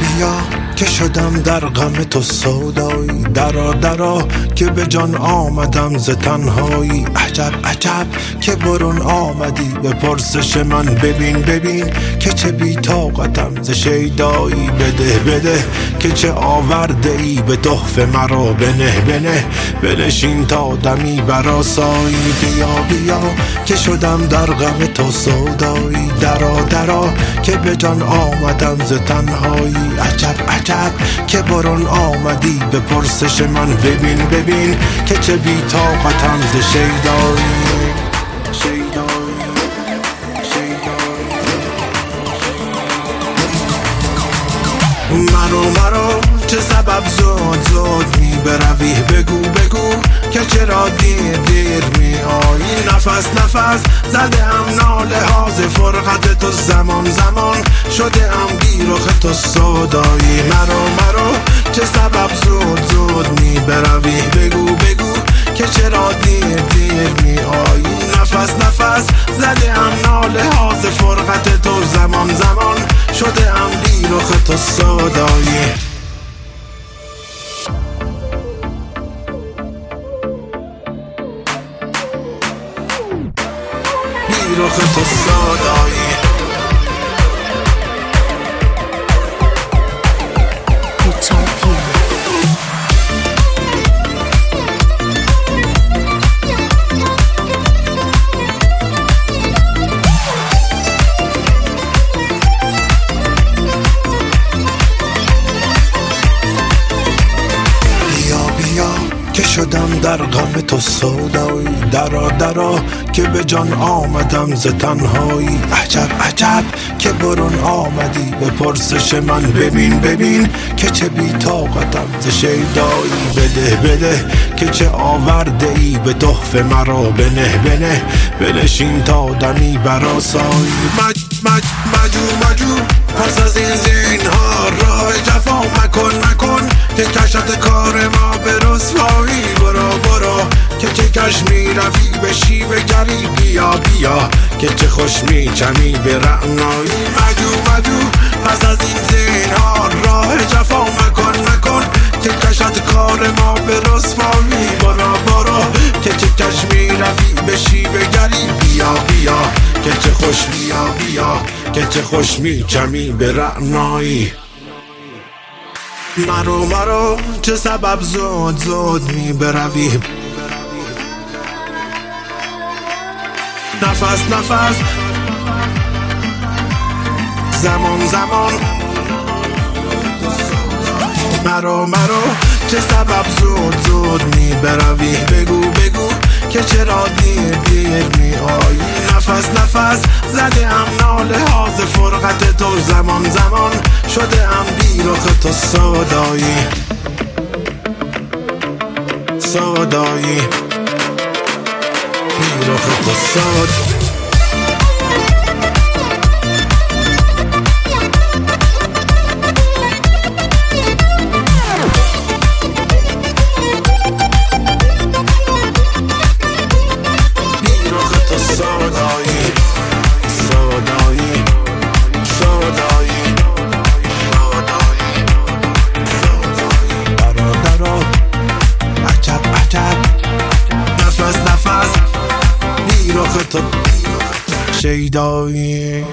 بیا که شدم در غم تو سودایی درا درا که به جان آمدم ز تنهایی. عجب عجب که برون آمدی. به پرسش من ببین ببین که چه بی طاقتم ز شیدایی. بده بده که چه آورده ای به تحفه مرا. بنه بنه بنشین تا دمی براسایی بیا بیا که شدم در غم تو سودایی. درا درا که به جان آمدم ز تنهایی. عجب عجب که برون آمدی به پرسش من. ببین ببین که چه بی طاقتم ز شیدایی. چه سبب زود زود می بروی بگو بگو که چرا دیر دیر می آیی نفس نفس زده ام ناله ها فرقت تو زمان زمان. شده ام بیرخ تو سودایی. مرو مرو چه سبب زود زود می بروی بگو بگو که چرا دیر دیر می آیی نفس نفس زده ام ناله ها فرقت تو زمان زمان. شده ام بیرخ تو سودایی بیرخ تو که شدم در غم تو سودایی. درا درا که به جان آمدم ز تنهایی. عجب عجب که برون آمدی. به پرسش من ببین ببین که چه بی طاقتم ز شیدایی. بده بده که چه آورده ای به تحفه مرا بنه بنه بنشین تا دمی براسایی مج مج مجو مجو پس از این زین ها راه جفا که کشت کار ما به رسوایی. برو برو که چه کش می روی به شیوه گری. بیا بیا که چه خوش می چمی به رعنایی. مجو مجو پس از این زین ها راه جفا مکن مکن. که کشت کار ما به رسوایی. برو برو که چه کش می روی به شیوه گری. بیا بیا که چه خوش بیا بیا که چه خوش می چمی به رعنایی. مرو مرو چه سبب زود زود می بروی نفس نفس. زمان زمان. مرو مرو چه سبب زود زود می بروی بگو بگو که چرا دیر دیر می آیی؟ نفس نفس زده ام ناله ها ز فرقت تو زمان زمان شده ام بیرخ تو سودایی. سودایی. بیرخ تو سود شیدایی.